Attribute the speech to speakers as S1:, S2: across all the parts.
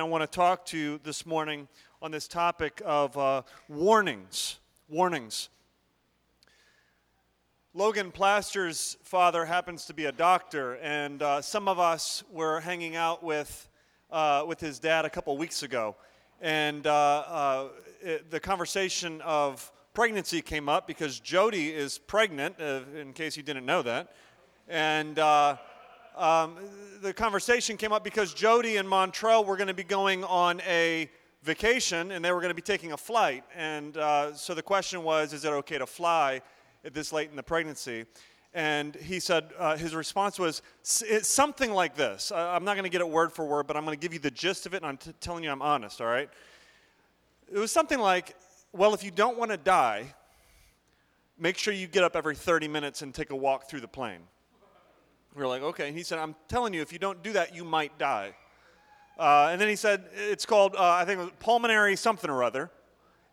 S1: I want to talk to you this morning on this topic of uh, warnings. Warnings. Logan Plaster's father happens to be a doctor, and uh, some of us were hanging out with, uh, with his dad a couple weeks ago. And uh, uh, it, the conversation of pregnancy came up because Jody is pregnant, uh, in case you didn't know that. And um, the conversation came up because Jody and Montrell were going to be going on a vacation and they were going to be taking a flight. And uh, so the question was, is it okay to fly this late in the pregnancy? And he said, uh, his response was something like this. I'm not going to get it word for word, but I'm going to give you the gist of it, and I'm t- telling you I'm honest, all right? It was something like, well, if you don't want to die, make sure you get up every 30 minutes and take a walk through the plane. We were like, okay. And he said, I'm telling you, if you don't do that, you might die. Uh, and then he said, it's called, uh, I think it was pulmonary something or other.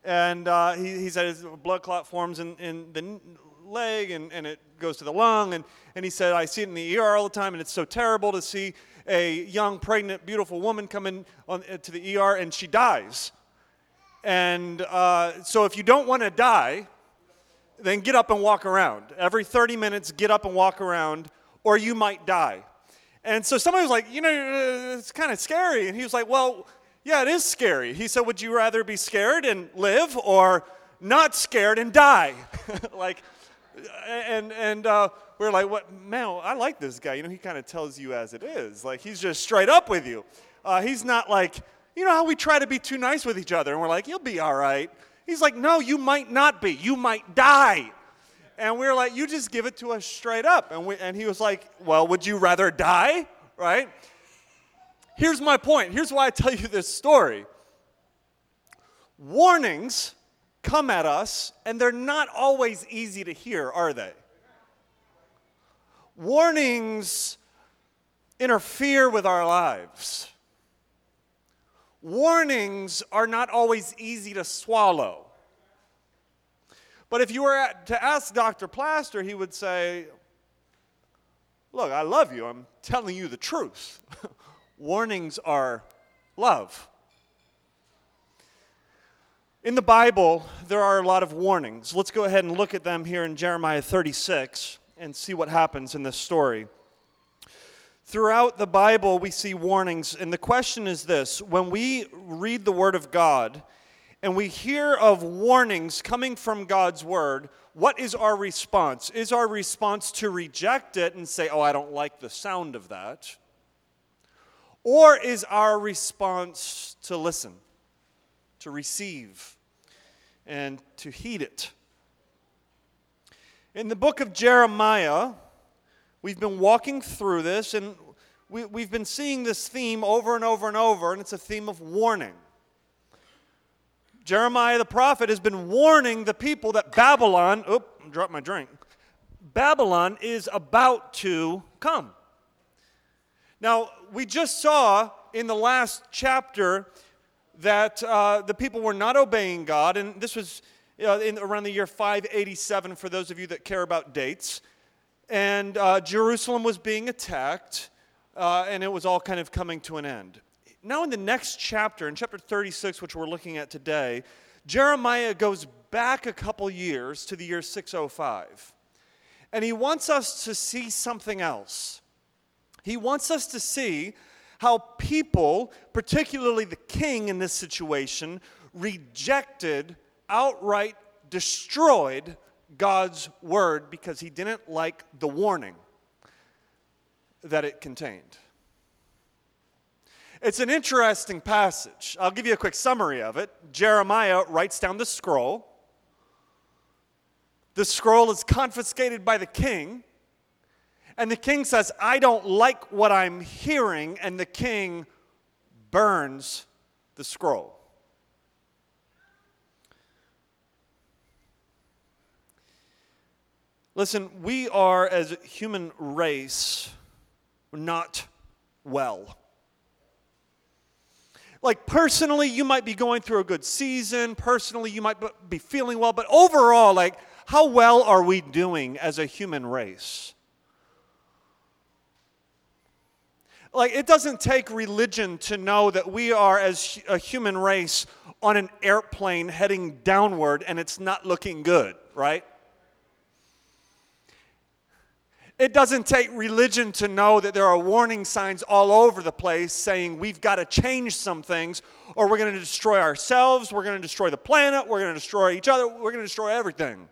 S1: And uh, he, he said, his blood clot forms in, in the leg and, and it goes to the lung. And, and he said, I see it in the ER all the time, and it's so terrible to see a young, pregnant, beautiful woman come in on, uh, to the ER and she dies. And uh, so if you don't want to die, then get up and walk around. Every 30 minutes, get up and walk around or you might die. And so somebody was like, you know, uh, it's kind of scary. And he was like, well, yeah, it is scary. He said, would you rather be scared and live or not scared and die? like, and, and uh, we are like, what, man, I like this guy. You know, he kind of tells you as it is. Like, he's just straight up with you. Uh, he's not like, you know how we try to be too nice with each other and we're like, you'll be all right. He's like, no, you might not be. You might die. And we were like, you just give it to us straight up. And, we, and he was like, well, would you rather die? Right? Here's my point. Here's why I tell you this story. Warnings come at us, and they're not always easy to hear, are they? Warnings interfere with our lives. Warnings are not always easy to swallow. But if you were to ask Dr. Plaster, he would say, Look, I love you. I'm telling you the truth. Warnings are love. In the Bible, there are a lot of warnings. Let's go ahead and look at them here in Jeremiah 36 and see what happens in this story. Throughout the Bible, we see warnings, and the question is this when we read the Word of God, and we hear of warnings coming from God's word, what is our response? Is our response to reject it and say, oh, I don't like the sound of that? Or is our response to listen, to receive, and to heed it? In the book of Jeremiah, we've been walking through this, and we, we've been seeing this theme over and over and over, and it's a theme of warning. Jeremiah the prophet has been warning the people that Babylon, oop, dropped my drink. Babylon is about to come. Now, we just saw in the last chapter that uh, the people were not obeying God, and this was uh, in, around the year 587 for those of you that care about dates. And uh, Jerusalem was being attacked, uh, and it was all kind of coming to an end. Now, in the next chapter, in chapter 36, which we're looking at today, Jeremiah goes back a couple years to the year 605. And he wants us to see something else. He wants us to see how people, particularly the king in this situation, rejected, outright destroyed God's word because he didn't like the warning that it contained. It's an interesting passage. I'll give you a quick summary of it. Jeremiah writes down the scroll. The scroll is confiscated by the king. And the king says, I don't like what I'm hearing. And the king burns the scroll. Listen, we are, as a human race, not well. Like personally, you might be going through a good season. Personally, you might be feeling well. But overall, like, how well are we doing as a human race? Like, it doesn't take religion to know that we are, as a human race, on an airplane heading downward and it's not looking good, right? It doesn't take religion to know that there are warning signs all over the place saying we've got to change some things or we're going to destroy ourselves, we're going to destroy the planet, we're going to destroy each other, we're going to destroy everything.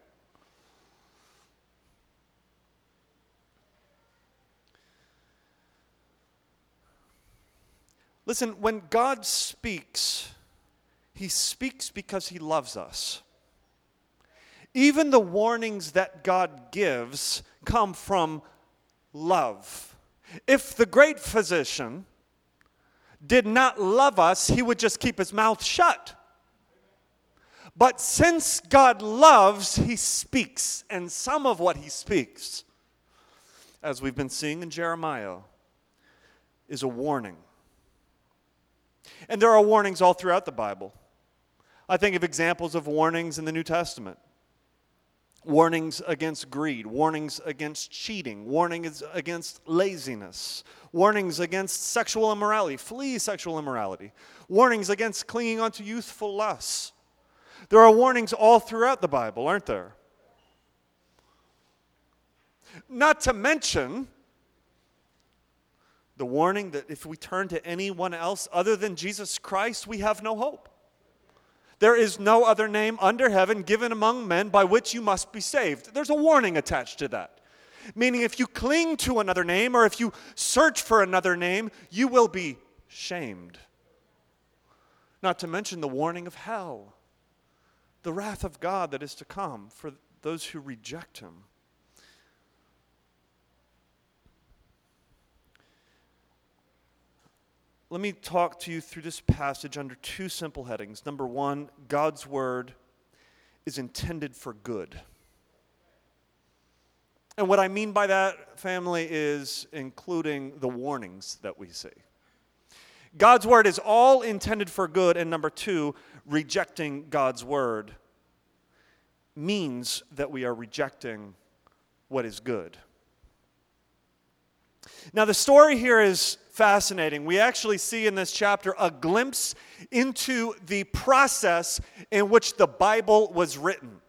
S1: Listen, when God speaks, He speaks because He loves us. Even the warnings that God gives come from love. If the great physician did not love us, he would just keep his mouth shut. But since God loves, he speaks, and some of what he speaks, as we've been seeing in Jeremiah, is a warning. And there are warnings all throughout the Bible. I think of examples of warnings in the New Testament warnings against greed, warnings against cheating, warnings against laziness, warnings against sexual immorality, flee sexual immorality, warnings against clinging onto youthful lusts. There are warnings all throughout the Bible, aren't there? Not to mention the warning that if we turn to anyone else other than Jesus Christ, we have no hope. There is no other name under heaven given among men by which you must be saved. There's a warning attached to that. Meaning, if you cling to another name or if you search for another name, you will be shamed. Not to mention the warning of hell, the wrath of God that is to come for those who reject Him. Let me talk to you through this passage under two simple headings. Number one, God's word is intended for good. And what I mean by that, family, is including the warnings that we see. God's word is all intended for good. And number two, rejecting God's word means that we are rejecting what is good. Now, the story here is fascinating. We actually see in this chapter a glimpse into the process in which the Bible was written.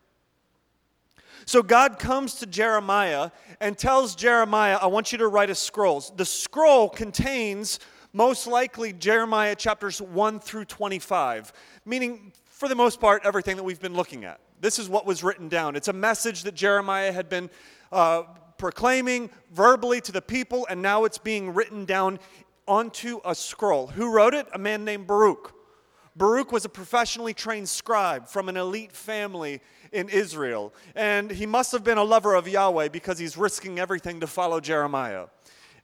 S1: So God comes to Jeremiah and tells Jeremiah, I want you to write a scroll. The scroll contains most likely Jeremiah chapters 1 through 25, meaning, for the most part, everything that we've been looking at. This is what was written down. It's a message that Jeremiah had been uh, proclaiming verbally to the people, and now it's being written down onto a scroll. Who wrote it? A man named Baruch. Baruch was a professionally trained scribe from an elite family in Israel. And he must have been a lover of Yahweh because he's risking everything to follow Jeremiah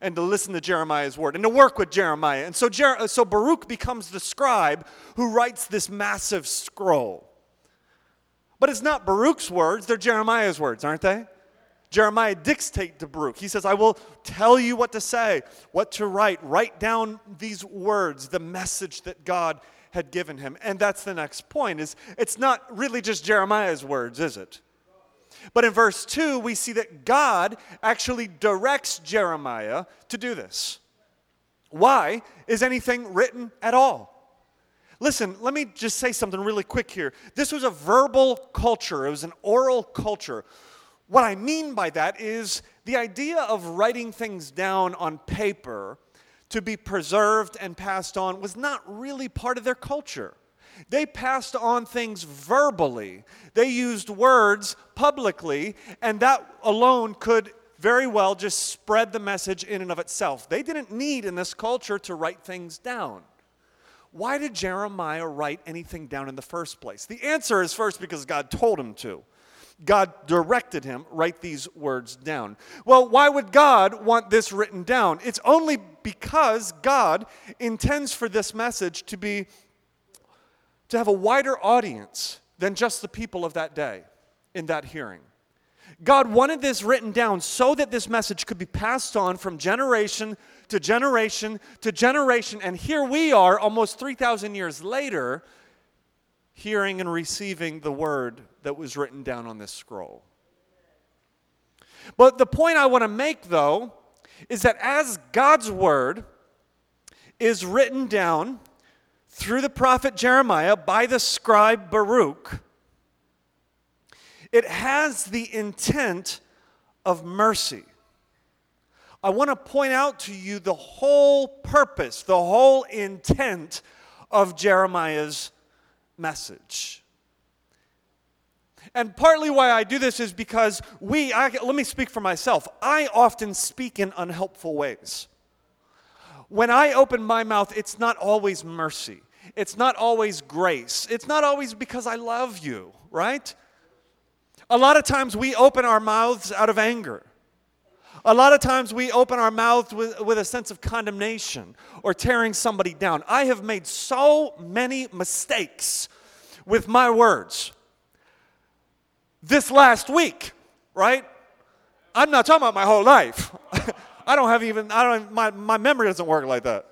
S1: and to listen to Jeremiah's word and to work with Jeremiah. And so, Jer- uh, so Baruch becomes the scribe who writes this massive scroll. But it's not Baruch's words, they're Jeremiah's words, aren't they? Jeremiah dictate to Baruch. He says, I will tell you what to say, what to write. Write down these words, the message that God had given him. And that's the next point is it's not really just Jeremiah's words, is it? But in verse 2, we see that God actually directs Jeremiah to do this. Why is anything written at all? Listen, let me just say something really quick here. This was a verbal culture, it was an oral culture. What I mean by that is the idea of writing things down on paper to be preserved and passed on was not really part of their culture. They passed on things verbally. They used words publicly, and that alone could very well just spread the message in and of itself. They didn't need in this culture to write things down. Why did Jeremiah write anything down in the first place? The answer is first because God told him to. God directed him, write these words down. Well, why would God want this written down? It's only because God intends for this message to be to have a wider audience than just the people of that day in that hearing. God wanted this written down so that this message could be passed on from generation to generation to generation. And here we are, almost 3,000 years later, hearing and receiving the word that was written down on this scroll. But the point I want to make, though, is that as God's word, is written down through the prophet Jeremiah by the scribe Baruch, it has the intent of mercy. I want to point out to you the whole purpose, the whole intent of Jeremiah's message. And partly why I do this is because we, I, let me speak for myself, I often speak in unhelpful ways. When I open my mouth, it's not always mercy. It's not always grace. It's not always because I love you, right? A lot of times we open our mouths out of anger. A lot of times we open our mouths with, with a sense of condemnation or tearing somebody down. I have made so many mistakes with my words this last week, right? I'm not talking about my whole life. I don't have even, I don't, my, my memory doesn't work like that.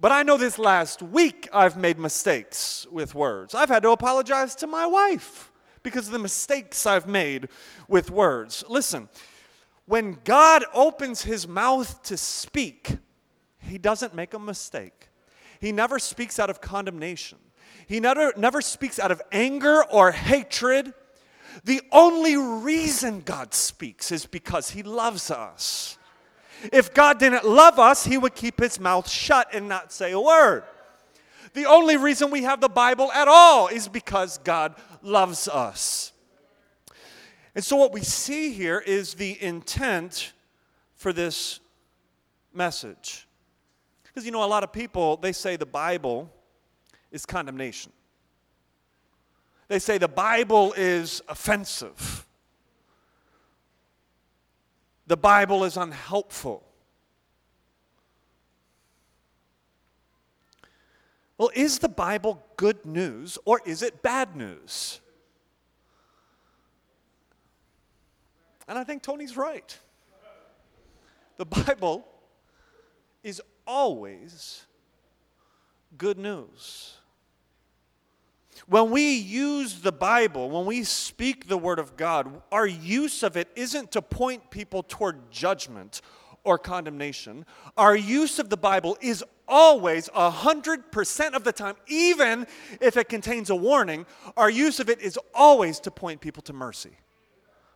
S1: But I know this last week I've made mistakes with words. I've had to apologize to my wife because of the mistakes I've made with words. Listen, when God opens his mouth to speak, he doesn't make a mistake. He never speaks out of condemnation. He never, never speaks out of anger or hatred. The only reason God speaks is because He loves us. If God didn't love us, He would keep His mouth shut and not say a word. The only reason we have the Bible at all is because God loves us. And so, what we see here is the intent for this message. Because, you know, a lot of people, they say the Bible is condemnation. They say the Bible is offensive. The Bible is unhelpful. Well, is the Bible good news or is it bad news? And I think Tony's right. The Bible is always good news. When we use the Bible, when we speak the Word of God, our use of it isn't to point people toward judgment or condemnation. Our use of the Bible is always, 100% of the time, even if it contains a warning, our use of it is always to point people to mercy.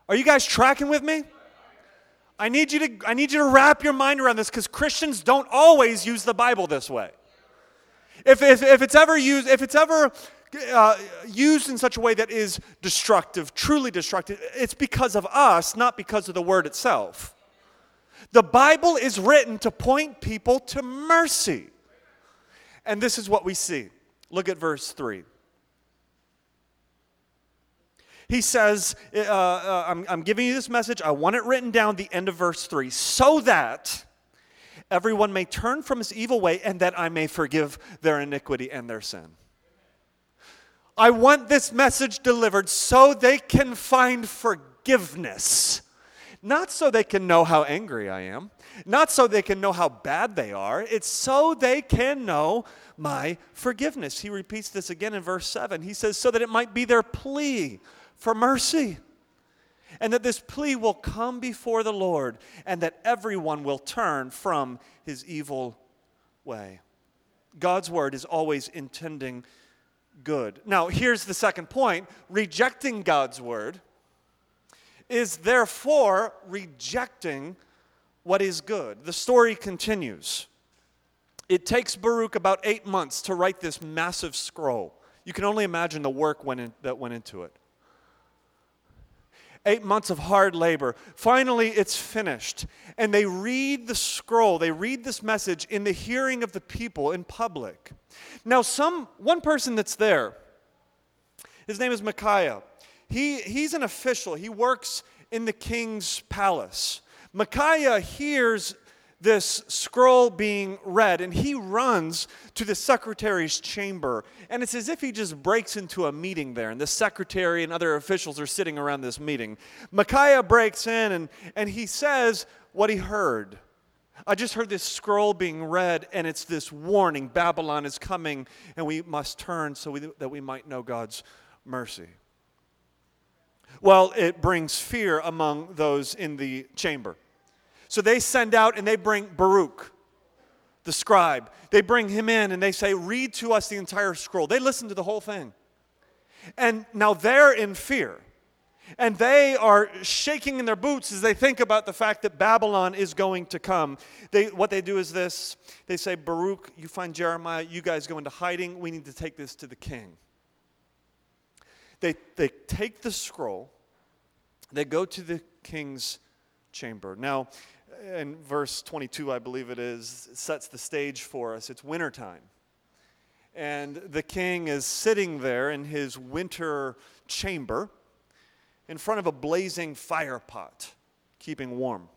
S1: Are you guys tracking with me? I need you to, I need you to wrap your mind around this because Christians don't always use the Bible this way. If, if, if it's ever used, if it's ever uh, used in such a way that is destructive, truly destructive, it's because of us, not because of the word itself. The Bible is written to point people to mercy. And this is what we see. Look at verse 3. He says, uh, uh, I'm, I'm giving you this message. I want it written down, the end of verse 3, so that everyone may turn from his evil way and that I may forgive their iniquity and their sin. I want this message delivered so they can find forgiveness. Not so they can know how angry I am, not so they can know how bad they are. It's so they can know my forgiveness. He repeats this again in verse 7. He says, So that it might be their plea for mercy. And that this plea will come before the Lord, and that everyone will turn from his evil way. God's word is always intending good. Now, here's the second point rejecting God's word is therefore rejecting what is good. The story continues. It takes Baruch about eight months to write this massive scroll. You can only imagine the work went in, that went into it. Eight months of hard labor. Finally, it's finished. And they read the scroll, they read this message in the hearing of the people in public. Now, some one person that's there, his name is Micaiah. He, he's an official. He works in the king's palace. Micaiah hears this scroll being read, and he runs to the secretary's chamber. And it's as if he just breaks into a meeting there, and the secretary and other officials are sitting around this meeting. Micaiah breaks in, and, and he says what he heard. I just heard this scroll being read, and it's this warning Babylon is coming, and we must turn so we, that we might know God's mercy. Well, it brings fear among those in the chamber. So they send out and they bring Baruch, the scribe. They bring him in and they say, Read to us the entire scroll. They listen to the whole thing. And now they're in fear. And they are shaking in their boots as they think about the fact that Babylon is going to come. They, what they do is this they say, Baruch, you find Jeremiah, you guys go into hiding. We need to take this to the king. They, they take the scroll, they go to the king's chamber. Now, in verse 22, I believe it is, sets the stage for us. It's wintertime. And the king is sitting there in his winter chamber in front of a blazing fire pot, keeping warm.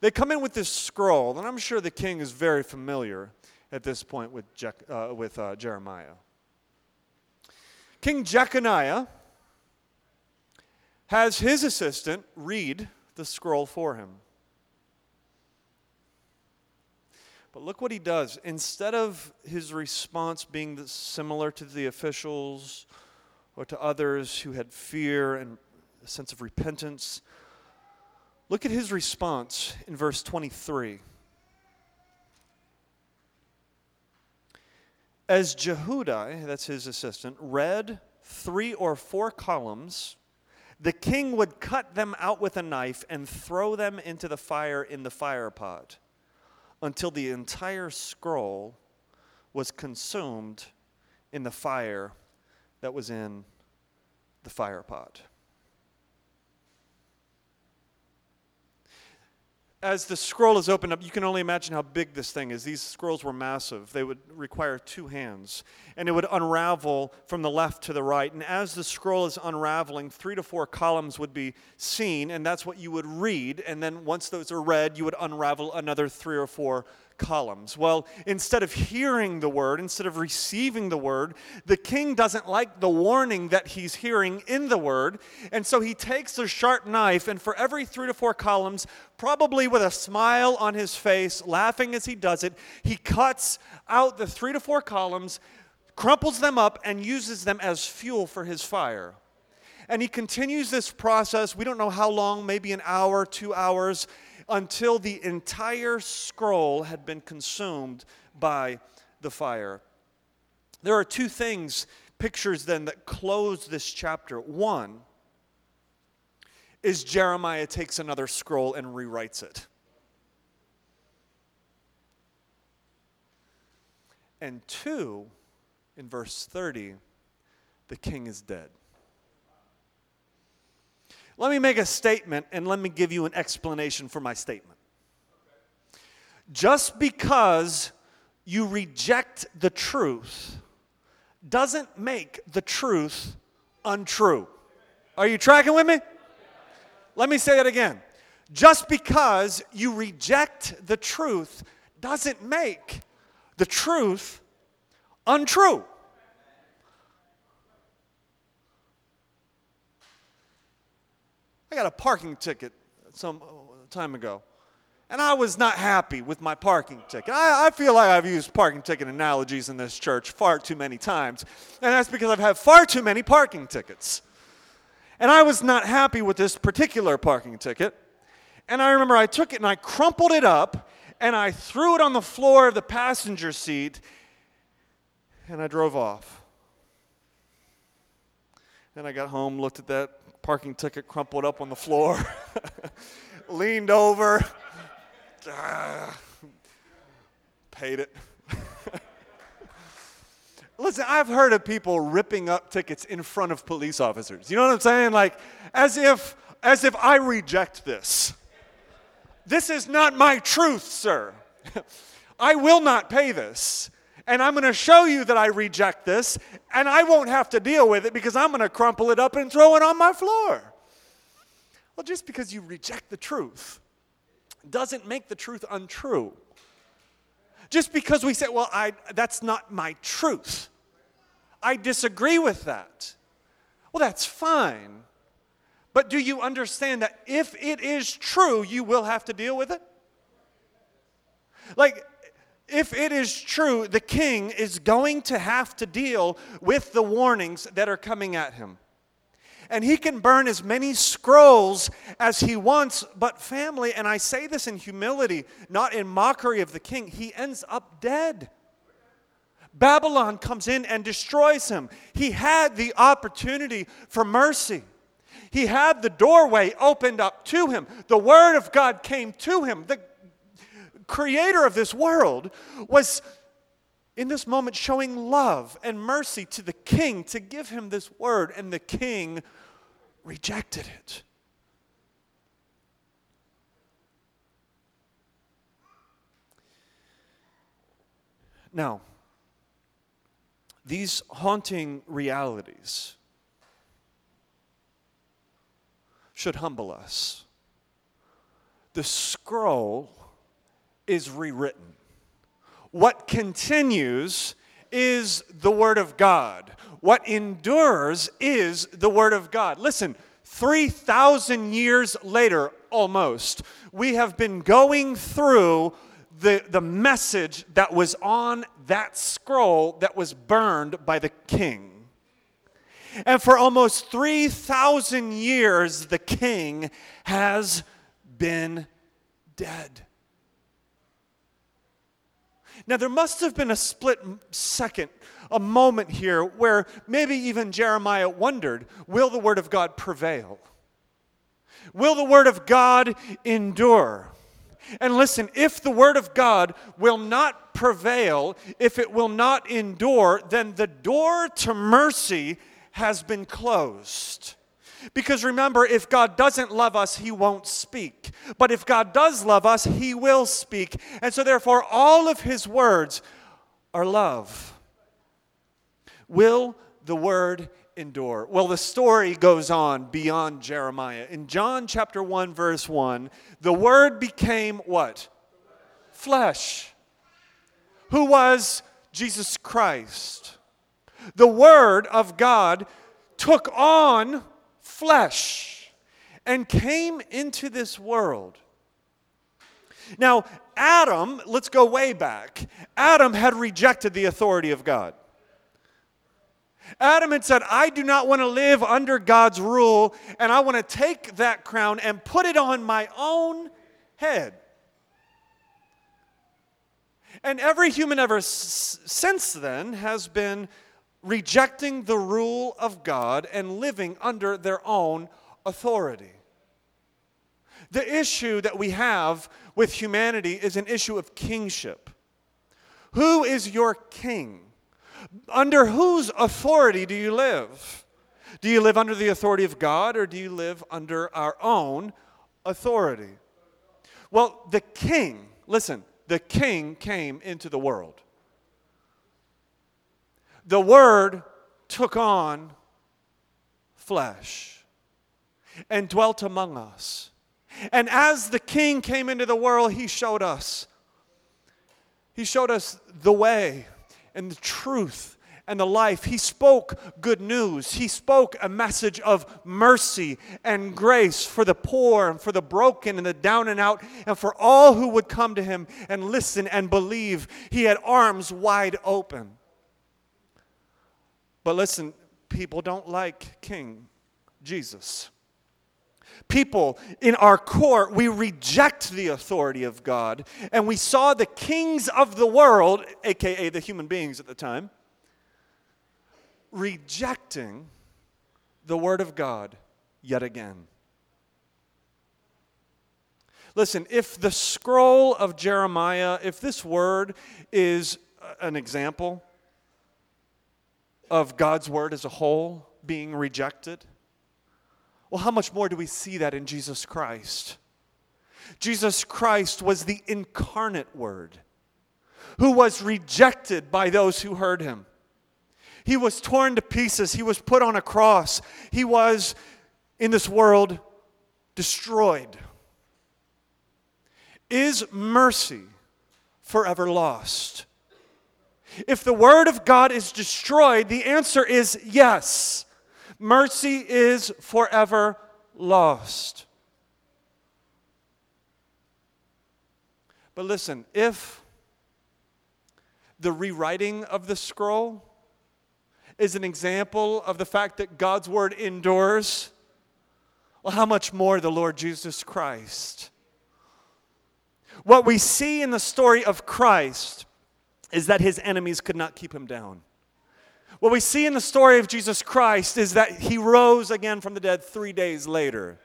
S1: They come in with this scroll, and I'm sure the king is very familiar at this point with, Je- uh, with uh, Jeremiah. King Jeconiah has his assistant read the scroll for him. But look what he does. Instead of his response being similar to the officials or to others who had fear and a sense of repentance, look at his response in verse 23. As Jehudi, that's his assistant, read three or four columns, the king would cut them out with a knife and throw them into the fire in the fire pot until the entire scroll was consumed in the fire that was in the fire pot. As the scroll is opened up, you can only imagine how big this thing is. These scrolls were massive. They would require two hands. And it would unravel from the left to the right. And as the scroll is unraveling, three to four columns would be seen, and that's what you would read. And then once those are read, you would unravel another three or four columns. Well, instead of hearing the word, instead of receiving the word, the king doesn't like the warning that he's hearing in the word. And so he takes a sharp knife, and for every three to four columns, probably with a smile on his face, laughing as he does it, he cuts out the three to four columns, crumples them up, and uses them as fuel for his fire. And he continues this process. We don't know how long, maybe an hour, two hours until the entire scroll had been consumed by the fire. There are two things, pictures then, that close this chapter. One is Jeremiah takes another scroll and rewrites it. And two, in verse 30, the king is dead. Let me make a statement and let me give you an explanation for my statement. Just because you reject the truth doesn't make the truth untrue. Are you tracking with me? Let me say it again. Just because you reject the truth doesn't make the truth untrue. I got a parking ticket some uh, time ago. And I was not happy with my parking ticket. I, I, feel like I've used parking ticket analogies in this church far too many times. And that's because I've had far too many parking tickets. And I was not happy with this particular parking ticket. And I remember I took it and I crumpled it up and I threw it on the floor of the passenger seat and I drove off. And I got home, looked at that parking ticket crumpled up on the floor, leaned over, paid it. Listen, I've heard of people ripping up tickets in front of police officers. You know what I'm saying? Like, as if, as if I reject this. This is not my truth, sir. I will not pay this and I'm going to show you that I reject this, and I won't have to deal with it because I'm going to crumple it up and throw it on my floor. Well, just because you reject the truth doesn't make the truth untrue. Just because we say, well, I, that's not my truth, I disagree with that. Well, that's fine. But do you understand that if it is true, you will have to deal with it? Like, if it is true, the king is going to have to deal with the warnings that are coming at him. and he can burn as many scrolls as he wants. But, family, and I say this in humility, not in mockery of the king, he ends up dead. Babylon comes in and destroys him. He had the opportunity for mercy. He had the doorway opened up to him. The Word of God came to him. The creator of this world was in this moment showing love and mercy to the king to give him this word, and the king rejected it. Now, these haunting realities should humble us. The scroll is rewritten. What continues is the Word of God. What endures is the Word of God. Listen, 3,000 years later, almost, we have been going through the, the message that was on that scroll that was burned by the king. And for almost 3,000 years, the king has been dead. Now, there must have been a split second, a moment here where maybe even Jeremiah wondered will the Word of God prevail? Will the Word of God endure? And listen, if the Word of God will not prevail, if it will not endure, then the door to mercy has been closed. Because remember, if God doesn't love us, He won't speak. But if God does love us, He will speak. And so, therefore, all of His words are love. Will the word endure? Well, the story goes on beyond Jeremiah. In John chapter 1, verse 1, the word became what? Flesh. Who was Jesus Christ? The word of God took on flesh and came into this world. Now, Adam, let's go way back. Adam had rejected the authority of God. Adam had said, I do not want to live under God's rule, and I want to take that crown and put it on my own head. And every human ever s- since then has been rejecting the rule of God and living under their own authority. The issue that we have with humanity is an issue of kingship. Who is your king? Under whose authority do you live? Do you live under the authority of God or do you live under our own authority? Well, the king, listen, the king came into the world the Word took on flesh and dwelt among us. And as the King came into the world, He showed us. He showed us the way and the truth and the life. He spoke good news. He spoke a message of mercy and grace for the poor and for the broken and the down and out and for all who would come to him and listen and believe. He had arms wide open. But listen, people don't like King Jesus. People in our court, we reject the authority of God. And we saw the kings of the world, aka the human beings at the time, rejecting the word of God yet again. Listen, if the scroll of Jeremiah, if this word is an example, of God's word as a whole being rejected? Well, how much more do we see that in Jesus Christ? Jesus Christ was the incarnate word who was rejected by those who heard him. He was torn to pieces, he was put on a cross, he was in this world destroyed. Is mercy forever lost? If the Word of God is destroyed, the answer is yes. Mercy is forever lost. But listen, if the rewriting of the scroll, is an example of the fact that God's word endures, well, how much more the Lord Jesus Christ? What we see in the story of Christ is that his enemies could not keep him down. What we see in the story of Jesus Christ is that he rose again from the dead three days later.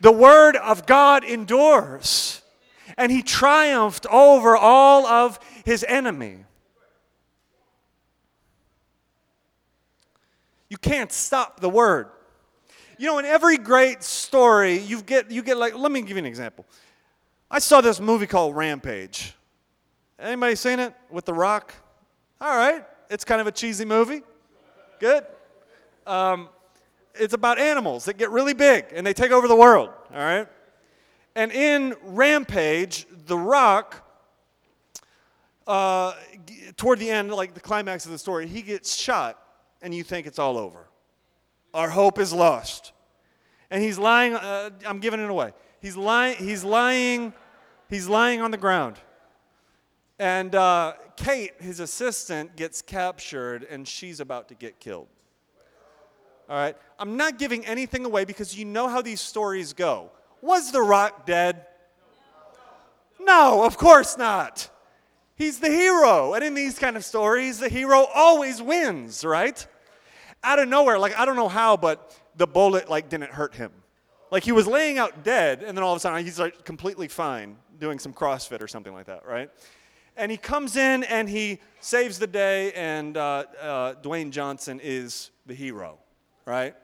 S1: The word of God endures, and he triumphed over all of his enemy. You can't stop the word. You know, in every great story, you get you get like let me give you an example. I saw this movie called Rampage. Anybody seen it with The Rock? All right, it's kind of a cheesy movie. Good. Um, it's about animals that get really big and they take over the world. All right. And in Rampage, The Rock, uh, toward the end, like the climax of the story, he gets shot, and you think it's all over. Our hope is lost. And he's lying, uh, I'm giving it away. He's lying, he's lying, he's lying on the ground. And uh, Kate, his assistant, gets captured and she's about to get killed. All right? I'm not giving anything away because you know how these stories go. Was The Rock dead? No, of course not. He's the hero. And in these kind of stories, the hero always wins, right? Out of nowhere, like I don't know how, but the bullet like didn't hurt him. Like he was laying out dead, and then all of a sudden he's like completely fine doing some CrossFit or something like that, right? And he comes in and he saves the day, and uh, uh, Dwayne Johnson is the hero, right?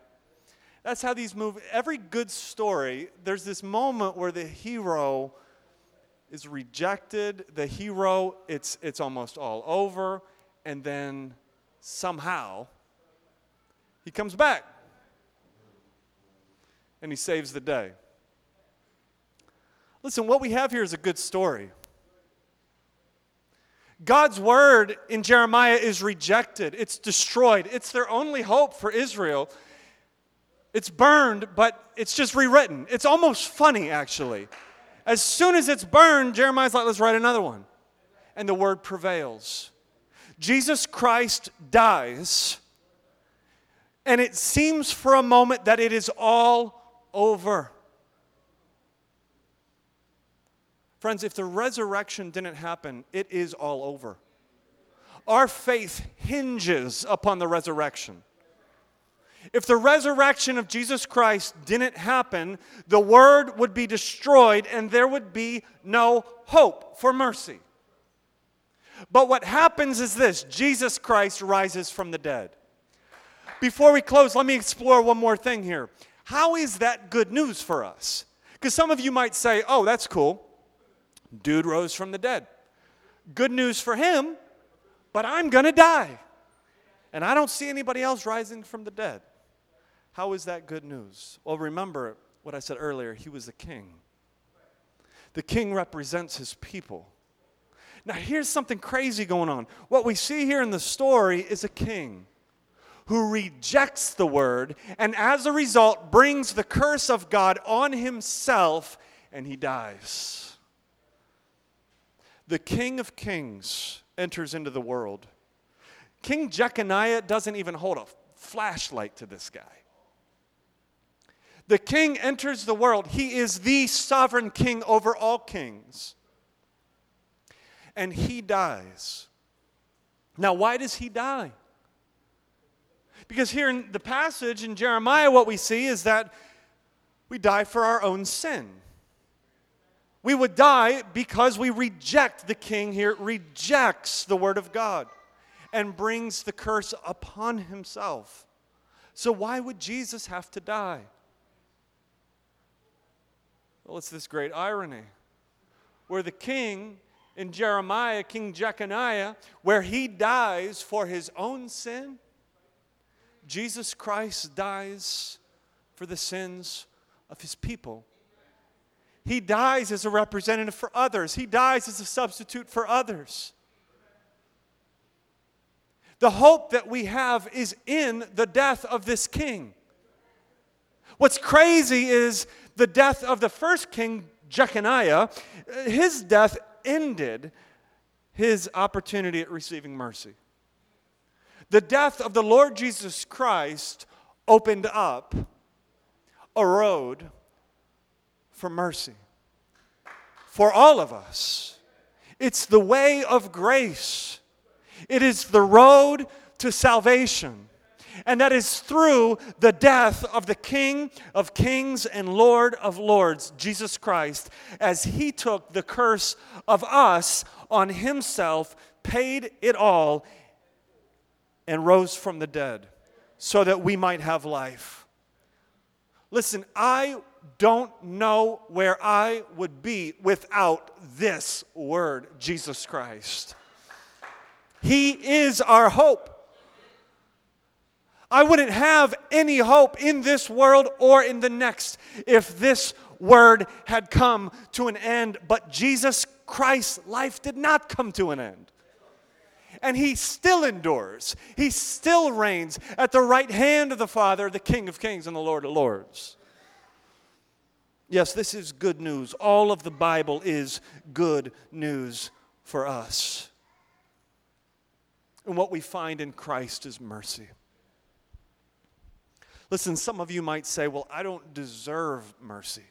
S1: That's how these move. Every good story, there's this moment where the hero is rejected. The hero, it's, it's almost all over. And then somehow, he comes back and he saves the day. Listen, what we have here is a good story. God's word in Jeremiah is rejected, it's destroyed. It's their only hope for Israel. It's burned, but it's just rewritten. It's almost funny, actually. As soon as it's burned, Jeremiah's like, let's write another one. And the word prevails. Jesus Christ dies, and it seems for a moment that it is all over. Friends, if the resurrection didn't happen, it is all over. Our faith hinges upon the resurrection. If the resurrection of Jesus Christ didn't happen, the word would be destroyed and there would be no hope for mercy. But what happens is this Jesus Christ rises from the dead. Before we close, let me explore one more thing here. How is that good news for us? Because some of you might say, oh, that's cool. Dude rose from the dead. Good news for him, but I'm going to die. And I don't see anybody else rising from the dead. How is that good news? Well, remember what I said earlier he was a king. The king represents his people. Now, here's something crazy going on. What we see here in the story is a king who rejects the word and as a result brings the curse of God on himself and he dies. The king of kings enters into the world. King Jeconiah doesn't even hold a flashlight to this guy. The king enters the world. He is the sovereign king over all kings. And he dies. Now, why does he die? Because here in the passage in Jeremiah, what we see is that we die for our own sin. We would die because we reject the king here, rejects the word of God, and brings the curse upon himself. So, why would Jesus have to die? Well, it's this great irony where the king in Jeremiah, King Jeconiah, where he dies for his own sin, Jesus Christ dies for the sins of his people. He dies as a representative for others, he dies as a substitute for others. The hope that we have is in the death of this king. What's crazy is the death of the first king, Jeconiah, his death ended his opportunity at receiving mercy. The death of the Lord Jesus Christ opened up a road for mercy for all of us. It's the way of grace, it is the road to salvation. And that is through the death of the King of Kings and Lord of Lords, Jesus Christ, as he took the curse of us on himself, paid it all, and rose from the dead so that we might have life. Listen, I don't know where I would be without this word, Jesus Christ. He is our hope. I wouldn't have any hope in this world or in the next if this word had come to an end. But Jesus Christ's life did not come to an end. And he still endures. He still reigns at the right hand of the Father, the King of Kings and the Lord of Lords. Yes, this is good news. All of the Bible is good news for us. And what we find in Christ is mercy. Listen, some of you might say, well, I don't deserve mercy.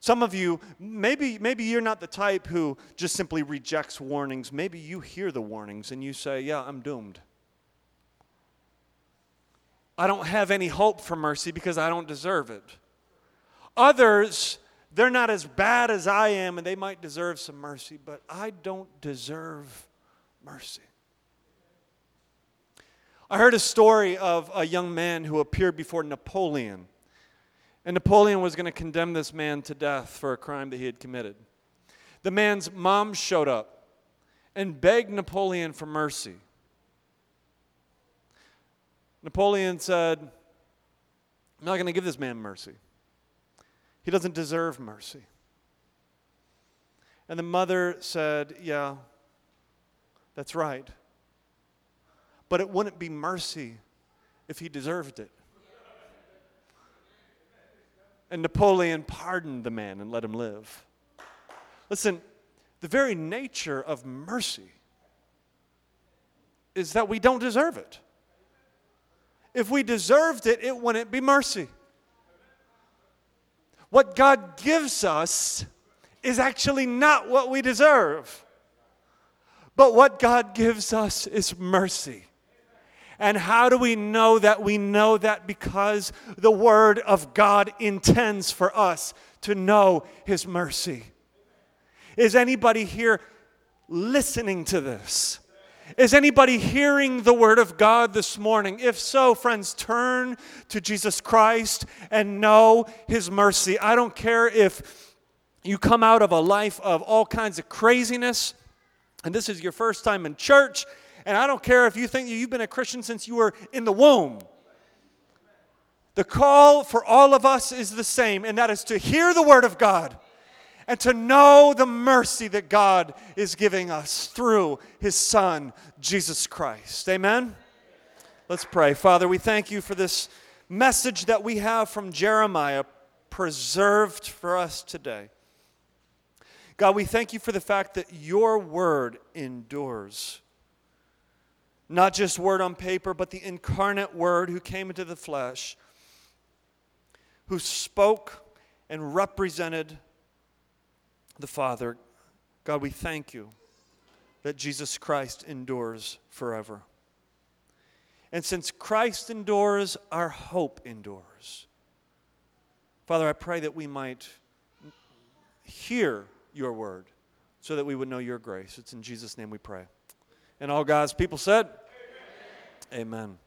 S1: Some of you, maybe, maybe you're not the type who just simply rejects warnings. Maybe you hear the warnings and you say, yeah, I'm doomed. I don't have any hope for mercy because I don't deserve it. Others, they're not as bad as I am and they might deserve some mercy, but I don't deserve mercy. I heard a story of a young man who appeared before Napoleon. And Napoleon was going to condemn this man to death for a crime that he had committed. The man's mom showed up and begged Napoleon for mercy. Napoleon said, I'm not going to give this man mercy. He doesn't deserve mercy. And the mother said, Yeah, that's right. But it wouldn't be mercy if he deserved it. And Napoleon pardoned the man and let him live. Listen, the very nature of mercy is that we don't deserve it. If we deserved it, it wouldn't be mercy. What God gives us is actually not what we deserve. But what God gives us is mercy. And how do we know that? We know that because the Word of God intends for us to know His mercy. Is anybody here listening to this? Is anybody hearing the word of God this morning? If so, friends, turn to Jesus Christ and know his mercy. I don't care if you come out of a life of all kinds of craziness and this is your first time in church, and I don't care if you think you've been a Christian since you were in the womb. The call for all of us is the same, and that is to hear the word of God and to know the mercy that God is giving us through His Son, Jesus Christ. Amen? Let's pray. Father, we thank you for this message that we have from Jeremiah preserved for us today. God, we thank you for the fact that your word endures. Not just word on paper, but the incarnate word who came into the flesh, who spoke and represented the Father, God, we thank you that Jesus Christ endures forever. And since Christ endures, our hope endures. Father, I pray that we might hear your word so that we would know your grace. It's in Jesus' name we pray. And all God's people said, Amen. Amen.